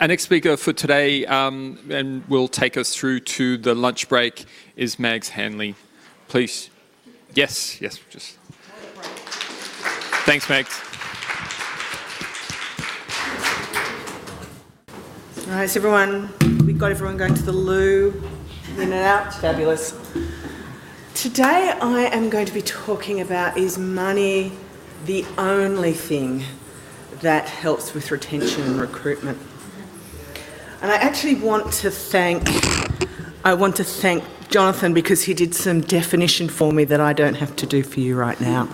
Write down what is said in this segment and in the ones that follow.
Our next speaker for today, um, and will take us through to the lunch break, is Mags Hanley. Please. Yes, yes, just. Thanks, Mags. All right, so everyone, we've got everyone going to the loo, in and out. Fabulous. Today I am going to be talking about is money the only thing that helps with retention and recruitment? And I actually want to thank I want to thank Jonathan because he did some definition for me that I don't have to do for you right now.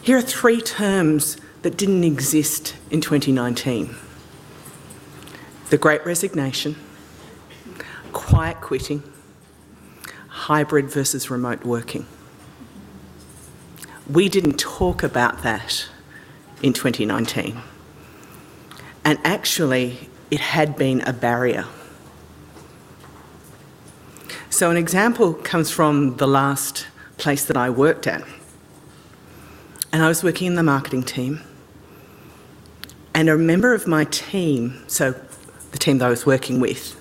Here are three terms that didn't exist in 2019 the Great Resignation, quiet quitting, hybrid versus remote working. We didn't talk about that in 2019. And actually, it had been a barrier. So, an example comes from the last place that I worked at. And I was working in the marketing team. And a member of my team, so the team that I was working with,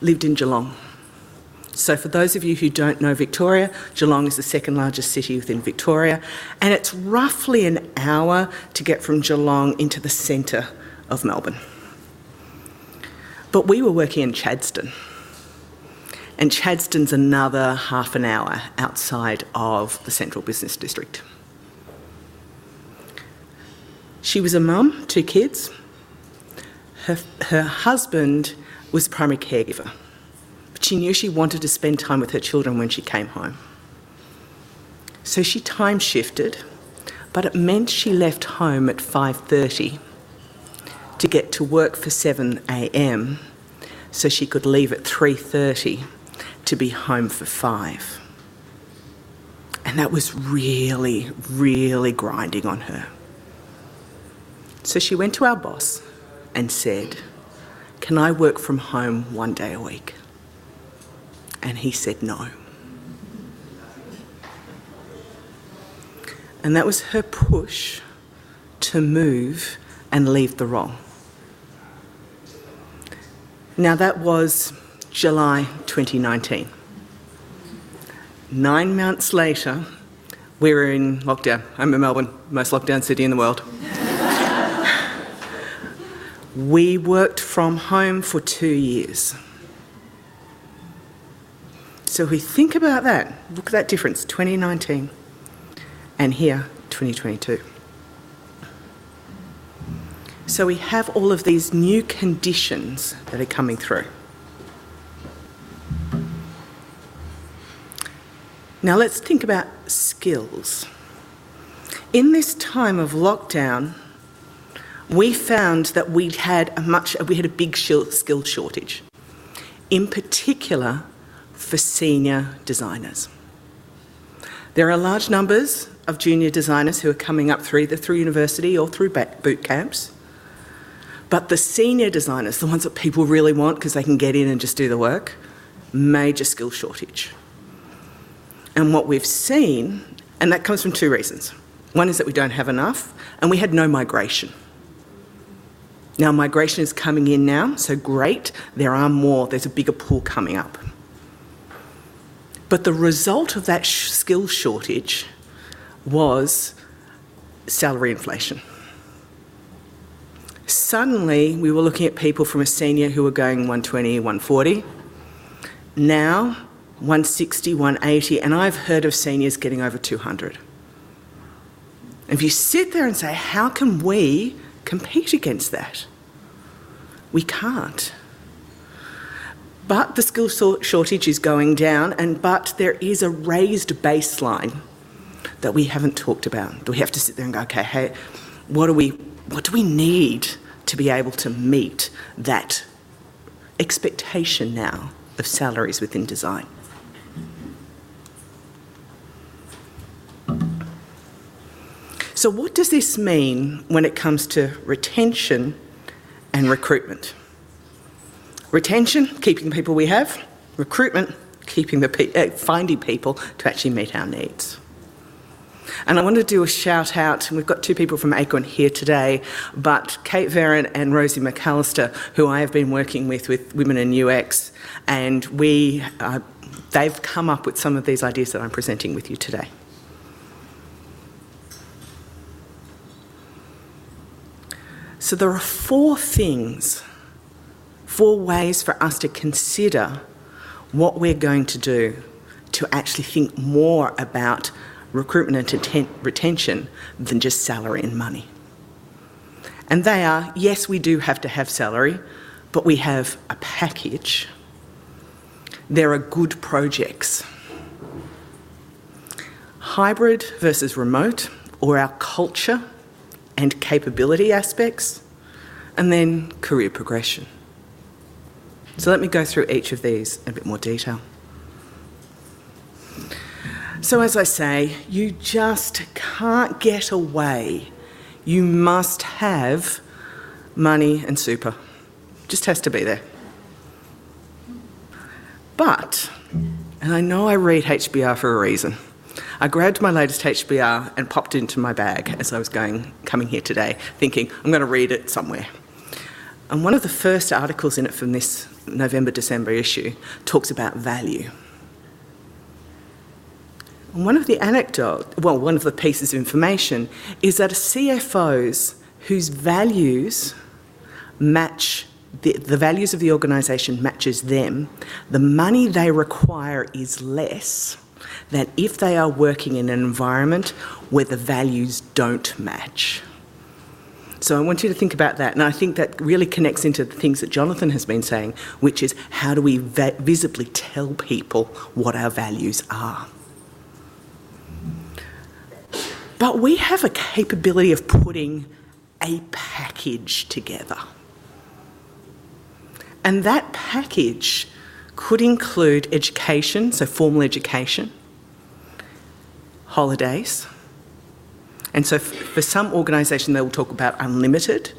lived in Geelong. So, for those of you who don't know Victoria, Geelong is the second largest city within Victoria, and it's roughly an hour to get from Geelong into the centre of Melbourne. But we were working in Chadstone, and Chadstone's another half an hour outside of the central business district. She was a mum, two kids. Her, her husband was primary caregiver. She knew she wanted to spend time with her children when she came home. So she time shifted, but it meant she left home at 5:30 to get to work for 7 a.m. so she could leave at 3:30 to be home for 5. And that was really, really grinding on her. So she went to our boss and said, Can I work from home one day a week? And he said no. And that was her push to move and leave the role. Now, that was July 2019. Nine months later, we were in lockdown. I'm in Melbourne, most lockdown city in the world. we worked from home for two years. So we think about that, look at that difference 2019 and here 2022. So we have all of these new conditions that are coming through. Now let's think about skills. In this time of lockdown, we found that we had a much we had a big skill shortage. In particular, for senior designers. There are large numbers of junior designers who are coming up through either through university or through boot camps. But the senior designers, the ones that people really want because they can get in and just do the work, major skill shortage. And what we've seen, and that comes from two reasons. One is that we don't have enough, and we had no migration. Now, migration is coming in now, so great. There are more, there's a bigger pool coming up. But the result of that sh- skill shortage was salary inflation. Suddenly, we were looking at people from a senior who were going 120, 140. Now, 160, 180, and I've heard of seniors getting over 200. If you sit there and say, how can we compete against that? We can't. But the skill shortage is going down, and but there is a raised baseline that we haven't talked about. Do we have to sit there and go, okay, hey, what do we, what do we need to be able to meet that expectation now of salaries within design? So, what does this mean when it comes to retention and recruitment? Retention, keeping the people we have. Recruitment, keeping the pe- uh, finding people to actually meet our needs. And I want to do a shout out, we've got two people from Acorn here today, but Kate Veron and Rosie McAllister, who I have been working with with Women in UX, and we, uh, they've come up with some of these ideas that I'm presenting with you today. So there are four things, four ways for us to consider what we're going to do to actually think more about recruitment and retention than just salary and money. And they are yes, we do have to have salary, but we have a package. There are good projects. Hybrid versus remote, or our culture and capability aspects, and then career progression. So let me go through each of these in a bit more detail. So, as I say, you just can't get away. You must have money and super. Just has to be there. But, and I know I read HBR for a reason. I grabbed my latest HBR and popped it into my bag as I was going coming here today, thinking I'm going to read it somewhere. And one of the first articles in it from this November December issue talks about value. One of the anecdote, well, one of the pieces of information is that CFOs whose values match the, the values of the organisation matches them, the money they require is less than if they are working in an environment where the values don't match. So I want you to think about that. And I think that really connects into the things that Jonathan has been saying, which is how do we visibly tell people what our values are? But we have a capability of putting a package together. And that package could include education, so formal education, holidays. And so for some organisations, they will talk about unlimited.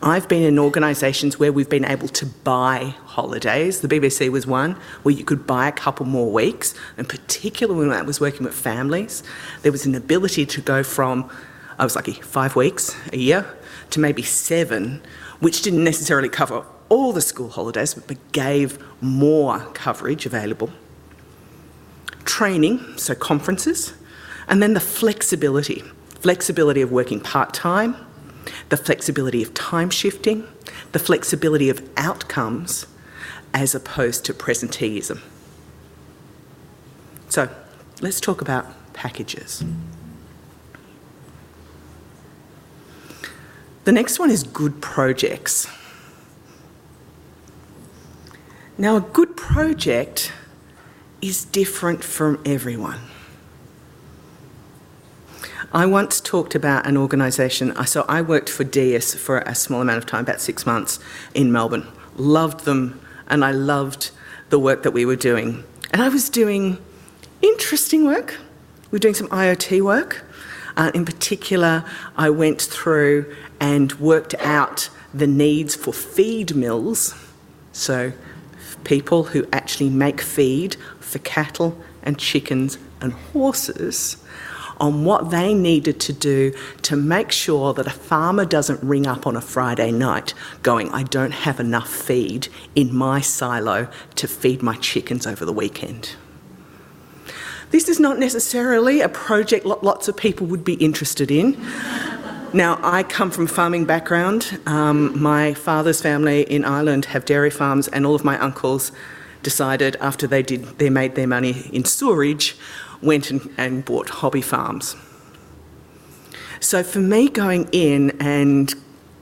I've been in organisations where we've been able to buy holidays. The BBC was one where you could buy a couple more weeks, and particularly when I was working with families, there was an ability to go from, I was lucky, five weeks a year to maybe seven, which didn't necessarily cover all the school holidays, but gave more coverage available. Training, so conferences, and then the flexibility flexibility of working part time the flexibility of time shifting, the flexibility of outcomes as opposed to presenteeism. So let's talk about packages. The next one is good projects. Now, a good project is different from everyone. I once talked about an organisation. So I worked for DS for a small amount of time, about six months in Melbourne. Loved them, and I loved the work that we were doing. And I was doing interesting work. We were doing some IoT work. Uh, in particular, I went through and worked out the needs for feed mills. So, people who actually make feed for cattle and chickens and horses on what they needed to do to make sure that a farmer doesn't ring up on a Friday night going, I don't have enough feed in my silo to feed my chickens over the weekend. This is not necessarily a project lots of people would be interested in. Now, I come from a farming background. Um, my father's family in Ireland have dairy farms, and all of my uncles decided after they did they made their money in sewerage went and, and bought hobby farms. So for me, going in and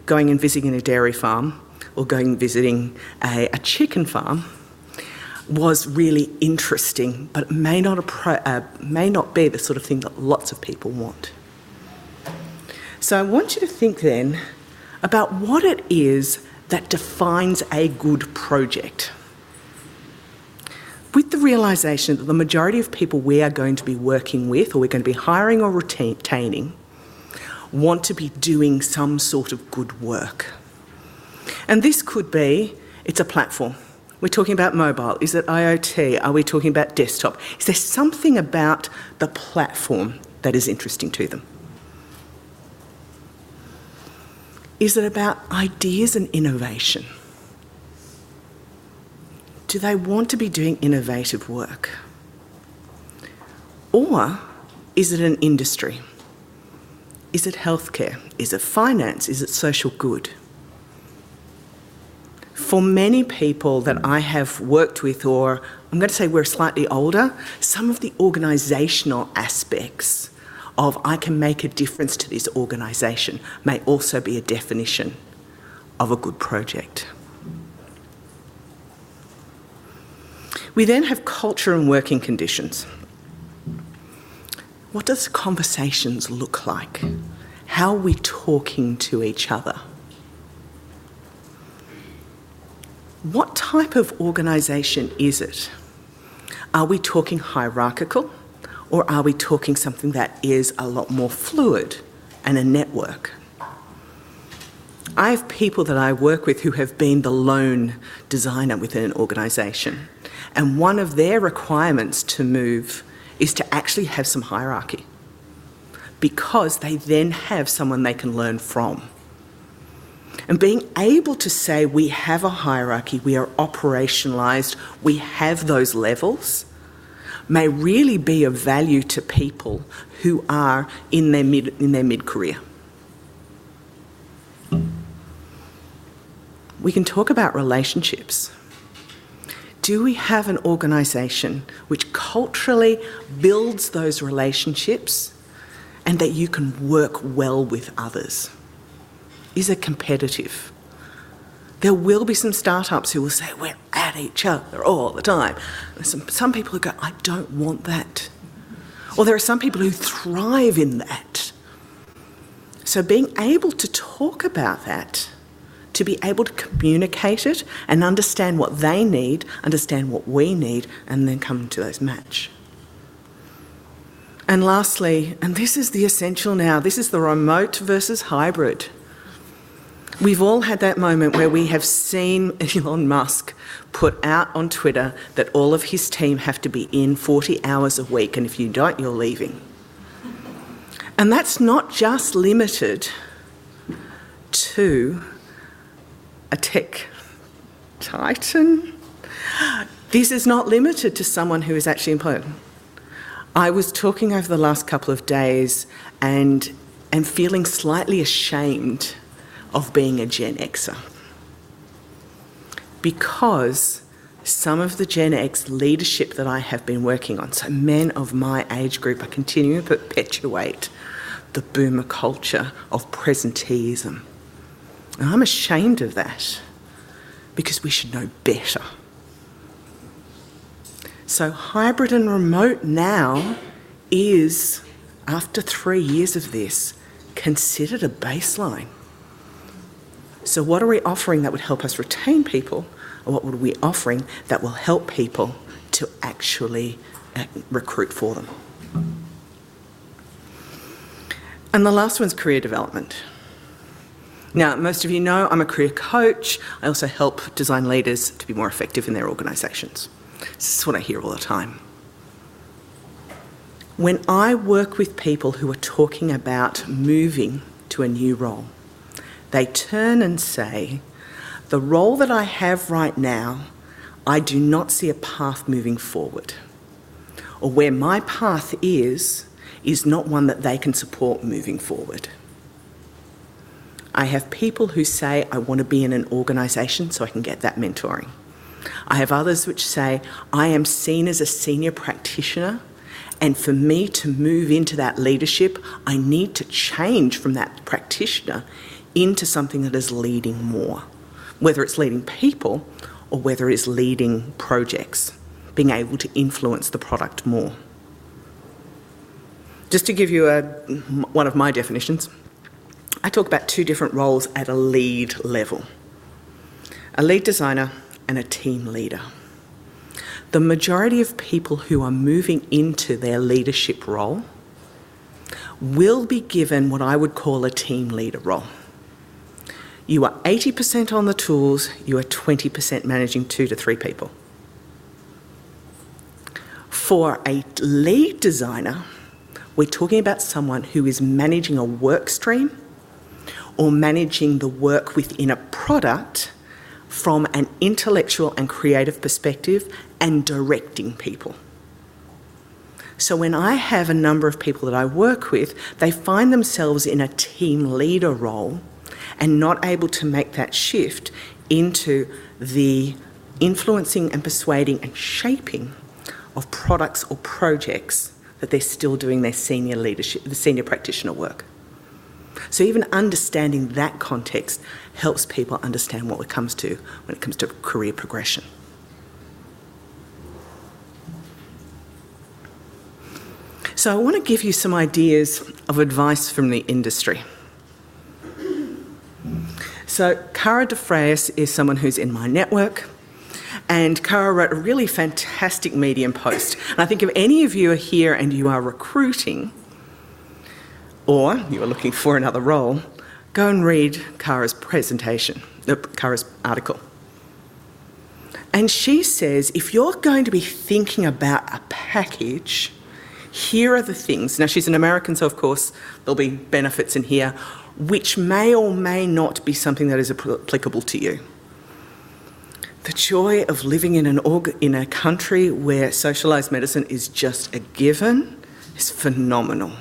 going and visiting a dairy farm or going and visiting a, a chicken farm was really interesting, but it may not, appro- uh, may not be the sort of thing that lots of people want. So I want you to think then about what it is that defines a good project with the realisation that the majority of people we are going to be working with or we're going to be hiring or retaining want to be doing some sort of good work. And this could be it's a platform. We're talking about mobile. Is it IoT? Are we talking about desktop? Is there something about the platform that is interesting to them? Is it about ideas and innovation? Do they want to be doing innovative work? Or is it an industry? Is it healthcare? Is it finance? Is it social good? For many people that I have worked with, or I'm going to say we're slightly older, some of the organisational aspects of I can make a difference to this organisation may also be a definition of a good project. We then have culture and working conditions. What does conversations look like? How are we talking to each other? What type of organisation is it? Are we talking hierarchical or are we talking something that is a lot more fluid and a network? I have people that I work with who have been the lone designer within an organisation, and one of their requirements to move is to actually have some hierarchy because they then have someone they can learn from. And being able to say we have a hierarchy, we are operationalised, we have those levels, may really be of value to people who are in their mid, in their mid career. We can talk about relationships. Do we have an organisation which culturally builds those relationships and that you can work well with others? is it competitive? There will be some startups who will say, we're at each other all the time. Some, some people who go, I don't want that. Or there are some people who thrive in that. So being able to talk about that, to be able to communicate it and understand what they need, understand what we need, and then come to those match. And lastly, and this is the essential now, this is the remote versus hybrid. We've all had that moment where we have seen Elon Musk put out on Twitter that all of his team have to be in 40 hours a week, and if you don't, you're leaving. And that's not just limited to a tech titan. This is not limited to someone who is actually employed. I was talking over the last couple of days and, and feeling slightly ashamed of being a Gen Xer. Because some of the Gen X leadership that I have been working on, so men of my age group, are continuing to perpetuate the boomer culture of presenteeism. And I'm ashamed of that because we should know better. So, hybrid and remote now is, after three years of this, considered a baseline. So, what are we offering that would help us retain people, or what would we offering that will help people to actually uh, recruit for them? And the last one's career development. Now, most of you know I'm a career coach. I also help design leaders to be more effective in their organisations. This is what I hear all the time. When I work with people who are talking about moving to a new role, they turn and say, The role that I have right now, I do not see a path moving forward. Or where my path is, is not one that they can support moving forward. I have people who say, I want to be in an organisation so I can get that mentoring. I have others which say, I am seen as a senior practitioner, and for me to move into that leadership, I need to change from that practitioner into something that is leading more, whether it's leading people or whether it's leading projects, being able to influence the product more. Just to give you a, one of my definitions, I talk about two different roles at a lead level a lead designer and a team leader. The majority of people who are moving into their leadership role will be given what I would call a team leader role. You are 80% on the tools, you are 20% managing two to three people. For a lead designer, We're talking about someone who is managing a work stream or managing the work within a product from an intellectual and creative perspective and directing people. So, when I have a number of people that I work with, they find themselves in a team leader role and not able to make that shift into the influencing and persuading and shaping of products or projects that they're still doing their senior leadership, the senior practitioner work. So even understanding that context helps people understand what it comes to when it comes to career progression. So I want to give you some ideas of advice from the industry. So Cara de Freitas is someone who's in my network. And Cara wrote a really fantastic Medium post. And I think if any of you are here and you are recruiting, or you are looking for another role, go and read Cara's presentation, uh, Cara's article. And she says if you're going to be thinking about a package, here are the things. Now, she's an American, so of course there'll be benefits in here, which may or may not be something that is applicable to you. The joy of living in, an org- in a country where socialised medicine is just a given is phenomenal.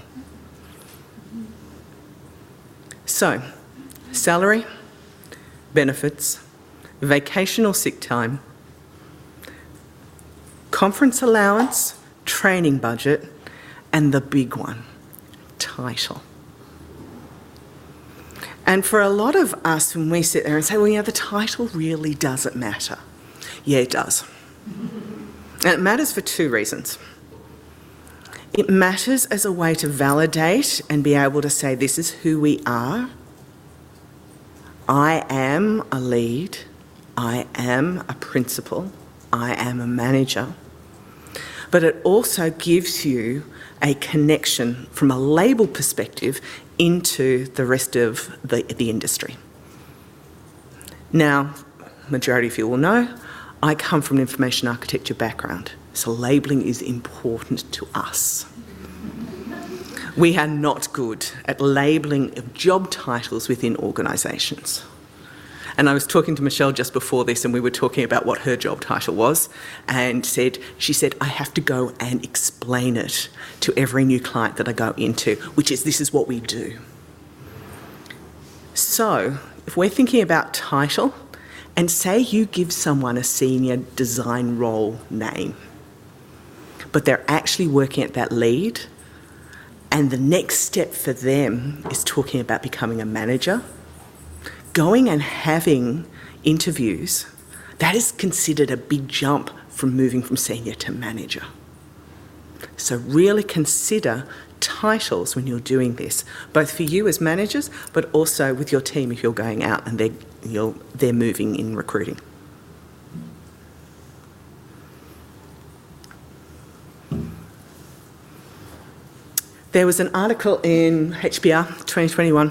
So, salary, benefits, vacation or sick time, conference allowance, training budget, and the big one, title. And for a lot of us, when we sit there and say, well, yeah, the title really doesn't matter. Yeah, it does. And it matters for two reasons. It matters as a way to validate and be able to say, this is who we are. I am a lead. I am a principal. I am a manager. But it also gives you a connection from a label perspective into the rest of the, the industry. Now, majority of you will know, I come from an information architecture background. So labelling is important to us. We are not good at labelling of job titles within organisations. And I was talking to Michelle just before this, and we were talking about what her job title was, and said she said I have to go and explain it to every new client that I go into, which is this is what we do. So, if we're thinking about title, and say you give someone a senior design role name, but they're actually working at that lead. And the next step for them is talking about becoming a manager. Going and having interviews, that is considered a big jump from moving from senior to manager. So, really consider titles when you're doing this, both for you as managers, but also with your team if you're going out and they're, they're moving in recruiting. There was an article in HBR 2021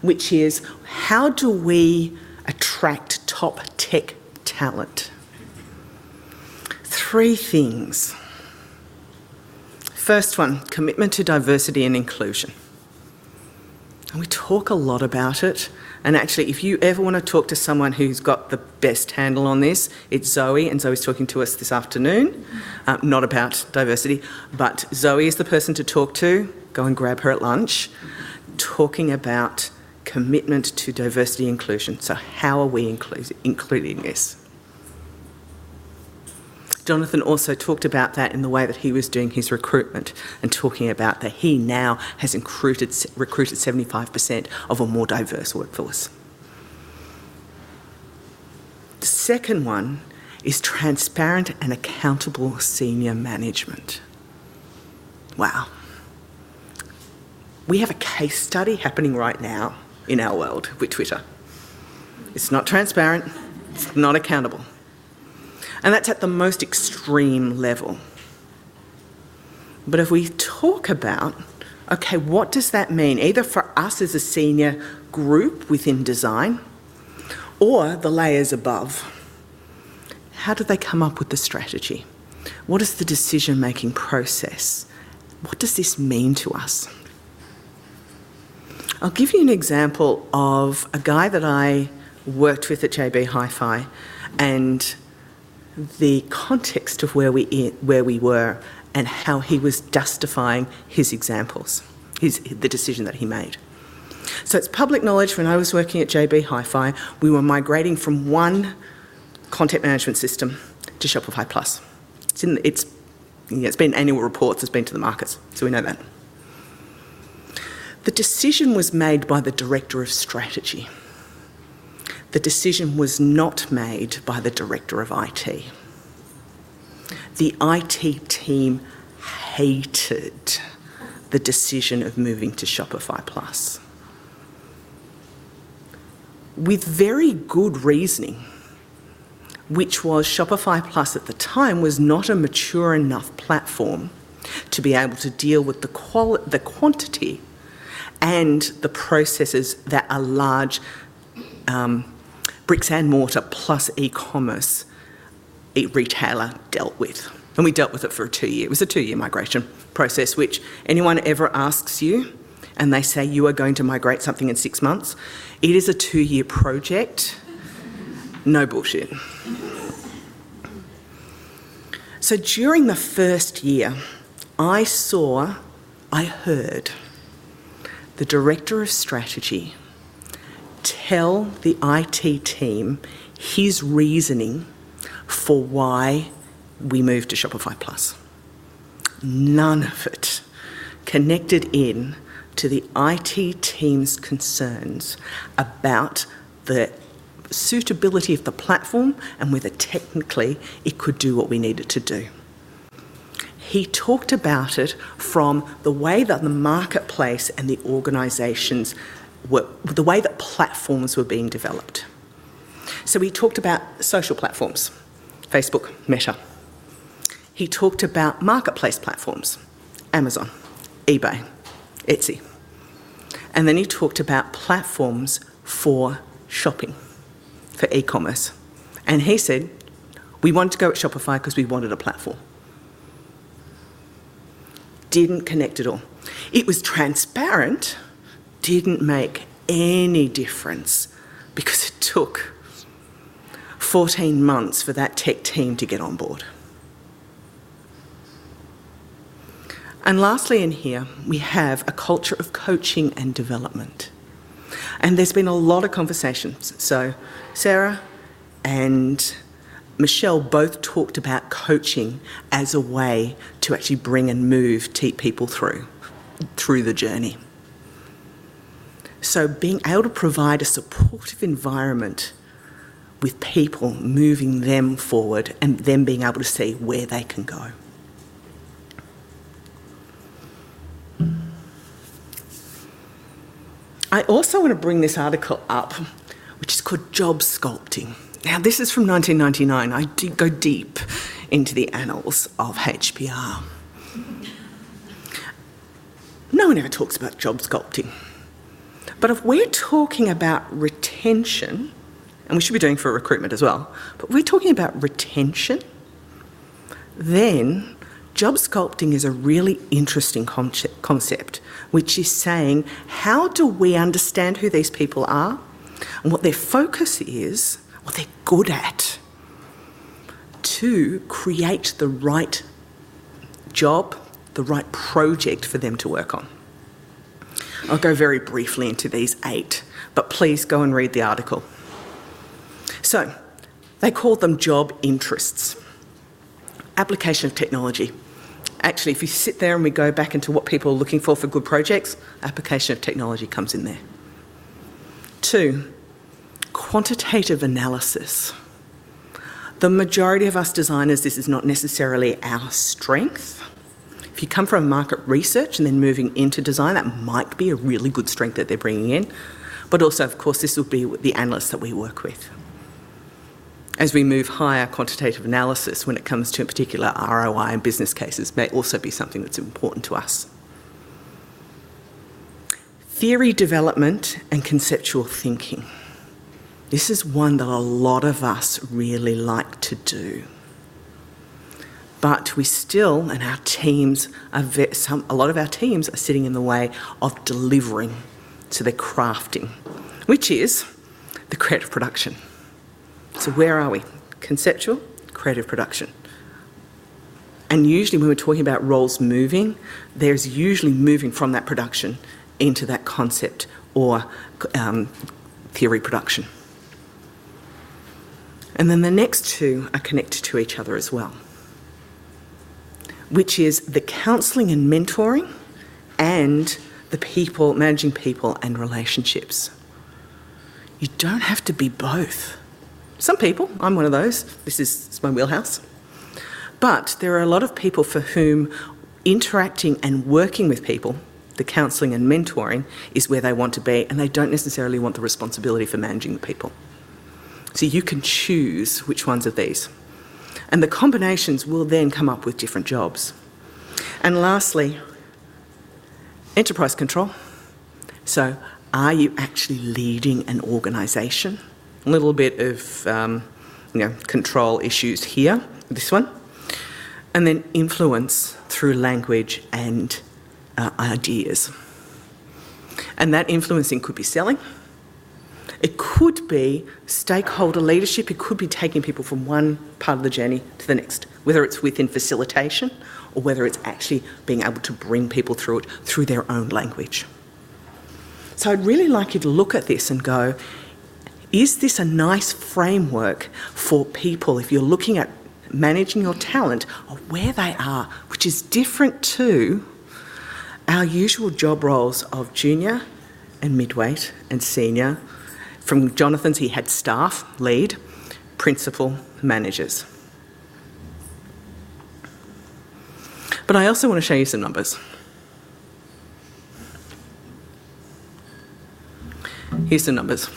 which is how do we attract top tech talent? Three things. First one commitment to diversity and inclusion. And we talk a lot about it. And actually, if you ever want to talk to someone who's got the best handle on this, it's Zoe, and Zoe's talking to us this afternoon, uh, not about diversity, but Zoe is the person to talk to. Go and grab her at lunch, talking about commitment to diversity inclusion. So, how are we inclu- including this? Jonathan also talked about that in the way that he was doing his recruitment and talking about that he now has recruited, recruited 75% of a more diverse workforce. The second one is transparent and accountable senior management. Wow. We have a case study happening right now in our world with Twitter. It's not transparent, it's not accountable. And that's at the most extreme level. But if we talk about, okay, what does that mean, either for us as a senior group within design or the layers above? How do they come up with the strategy? What is the decision making process? what does this mean to us? I'll give you an example of a guy that I worked with at JB Hi-Fi and the context of where we, where we were and how he was justifying his examples, his, the decision that he made. So it's public knowledge when I was working at JB Hi-Fi, we were migrating from one content management system to Shopify Plus. It's, in, it's, yeah, it's been annual reports, it's been to the markets, so we know that. The decision was made by the Director of Strategy. The decision was not made by the Director of IT. The IT team hated the decision of moving to Shopify Plus. With very good reasoning, which was Shopify Plus at the time was not a mature enough platform to be able to deal with the, quali- the quantity and the processes that a large um, bricks and mortar plus e-commerce retailer dealt with. And we dealt with it for a two year. It was a two year migration process, which anyone ever asks you and they say you are going to migrate something in six months, it is a two year project. No bullshit. So during the first year, I saw, I heard the Director of Strategy tell the IT team his reasoning for why we moved to Shopify Plus. None of it connected in to the IT team's concerns about the suitability of the platform and whether technically it could do what we needed to do. He talked about it from the way that the marketplace and the organisations were, the way that platforms were being developed. So he talked about social platforms, Facebook, Meta. He talked about marketplace platforms, Amazon, eBay, Etsy. And then he talked about platforms for shopping for e commerce. And he said, We wanted to go at Shopify because we wanted a platform. Didn't connect at all. It was transparent, didn't make any difference because it took 14 months for that tech team to get on board. And lastly, in here, we have a culture of coaching and development. And there's been a lot of conversations. So, Sarah and Michelle both talked about coaching as a way to actually bring and move people through through the journey. So being able to provide a supportive environment with people moving them forward and them being able to see where they can go. I also want to bring this article up, which is called Job Sculpting. Now, this is from 1999. I did go deep into the annals of HBR. No one ever talks about job sculpting. But if we're talking about retention, and we should be doing for recruitment as well, but we're talking about retention, then job sculpting is a really interesting concept, which is saying how do we understand who these people are and what their focus is, what they're good at, to create the right job, the right project for them to work on. I'll go very briefly into these eight, but please go and read the article. So, they call them job interests. Application of technology. Actually, if you sit there and we go back into what people are looking for for good projects, application of technology comes in there. Two, quantitative analysis. The majority of us designers, this is not necessarily our strength. If you come from market research and then moving into design, that might be a really good strength that they're bringing in. But also, of course, this will be the analysts that we work with as we move higher, quantitative analysis when it comes to a particular ROI and business cases may also be something that's important to us. Theory development and conceptual thinking. This is one that a lot of us really like to do. But we still, and our teams, are some, a lot of our teams are sitting in the way of delivering. So they're crafting, which is the creative production. So where are we? Conceptual, creative production. And usually, when we're talking about roles moving, there's usually moving from that production into that concept or um, theory production. And then the next two are connected to each other as well, which is the counselling and mentoring and the people, managing people and relationships. You don't have to be both. Some people, I'm one of those, this is my wheelhouse. But there are a lot of people for whom interacting and working with people, the counselling and mentoring, is where they want to be, and they don't necessarily want the responsibility for managing the people. So you can choose which ones of these. And the combinations will then come up with different jobs. And lastly, enterprise control. So, are you actually leading an organisation? A little bit of um, you know, control issues here, this one. And then influence through language and uh, ideas. And that influencing could be selling, it could be stakeholder leadership, it could be taking people from one part of the journey to the next, whether it's within facilitation or whether it's actually being able to bring people through it through their own language. So I'd really like you to look at this and go, is this a nice framework for people if you're looking at managing your talent of where they are, which is different to our usual job roles of junior and midweight and senior from Jonathan's, he had staff, lead, principal, managers. But I also want to show you some numbers. Here's some numbers.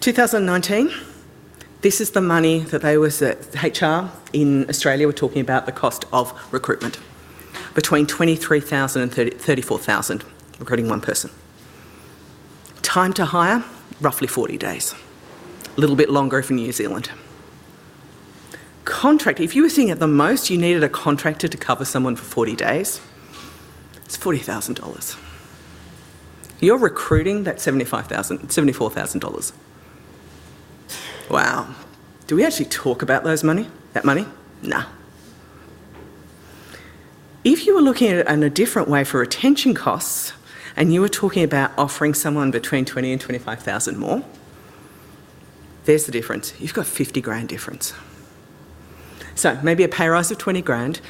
2019, this is the money that they was at HR in Australia were talking about the cost of recruitment. Between 23,000 and 30, 34,000 recruiting one person. Time to hire, roughly 40 days. A little bit longer in New Zealand. Contract, if you were seeing at the most you needed a contractor to cover someone for 40 days, it's $40,000. You're recruiting that $75,000, $74,000. Wow. Do we actually talk about those money? That money? Nah. If you were looking at it in a different way for retention costs, and you were talking about offering someone between 20 and 25,000 more, there's the difference. You've got 50 grand difference. So maybe a pay rise of 20 grand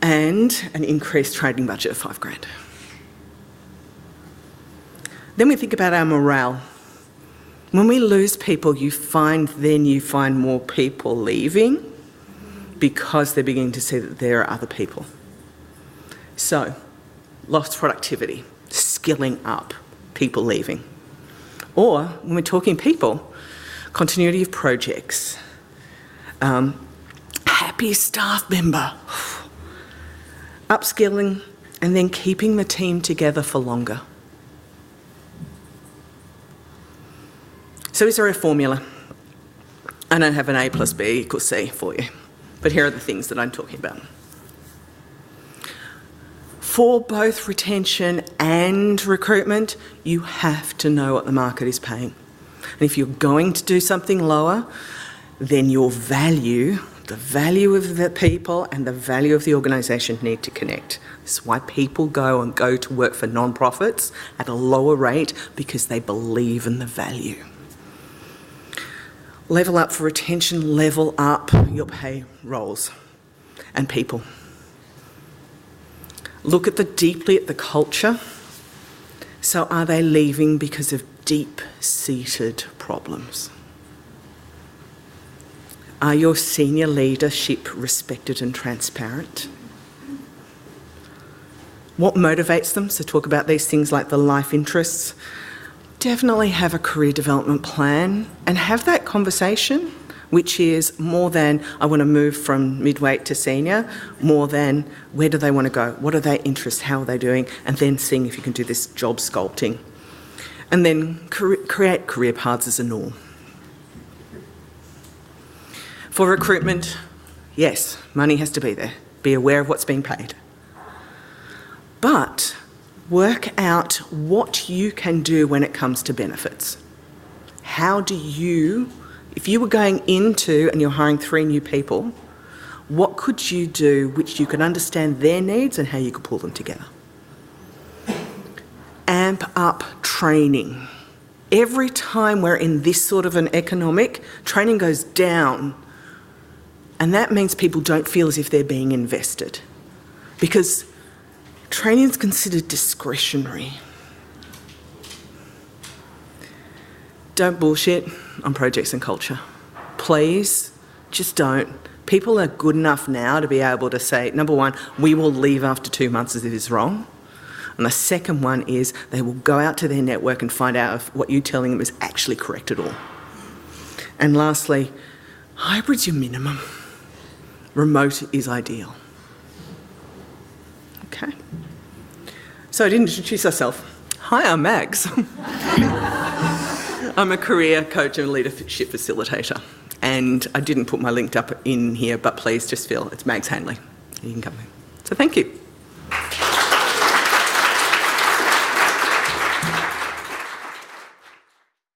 and an increased trading budget of 5 grand. Then we think about our morale. When we lose people, you find then you find more people leaving because they're beginning to see that there are other people. So, lost productivity, skilling up, people leaving. Or when we're talking people, continuity of projects, um, happy staff member, upskilling, and then keeping the team together for longer. So, is there a formula? I don't have an A plus B equals C for you, but here are the things that I'm talking about for both retention and recruitment, you have to know what the market is paying. And if you're going to do something lower, then your value, the value of the people and the value of the organisation need to connect. This is why people go and go to work for non-profits at a lower rate because they believe in the value. Level up for retention, level up your pay roles and people. Look at the deeply at the culture. So, are they leaving because of deep seated problems? Are your senior leadership respected and transparent? What motivates them? So, talk about these things like the life interests. Definitely have a career development plan and have that conversation which is more than I want to move from midweight to senior, more than where do they want to go, what are their interests, how are they doing, and then seeing if you can do this job sculpting. And then create career paths as a norm. For recruitment, Yes, money has to be there. Be aware of what's being paid. But work out what you can do when it comes to benefits. How do you, if you were going into and you're hiring three new people, what could you do which you could understand their needs and how you could pull them together? Amp up training. Every time we're in this sort of an economic, training goes down. And that means people don't feel as if they're being invested. Because training is considered discretionary. Don't bullshit on projects and culture. Please, just don't. People are good enough now to be able to say, number one, we will leave after two months if it is wrong. And the second one is they will go out to their network and find out if what you're telling them is actually correct at all. And lastly, hybrid's your minimum. Remote is ideal. Okay. So I didn't introduce myself. Hi, I'm Mags. I'm a career coach and leadership facilitator. And I didn't put my link up in here, but please just feel it's Mags Hanley. You can come in. So thank you.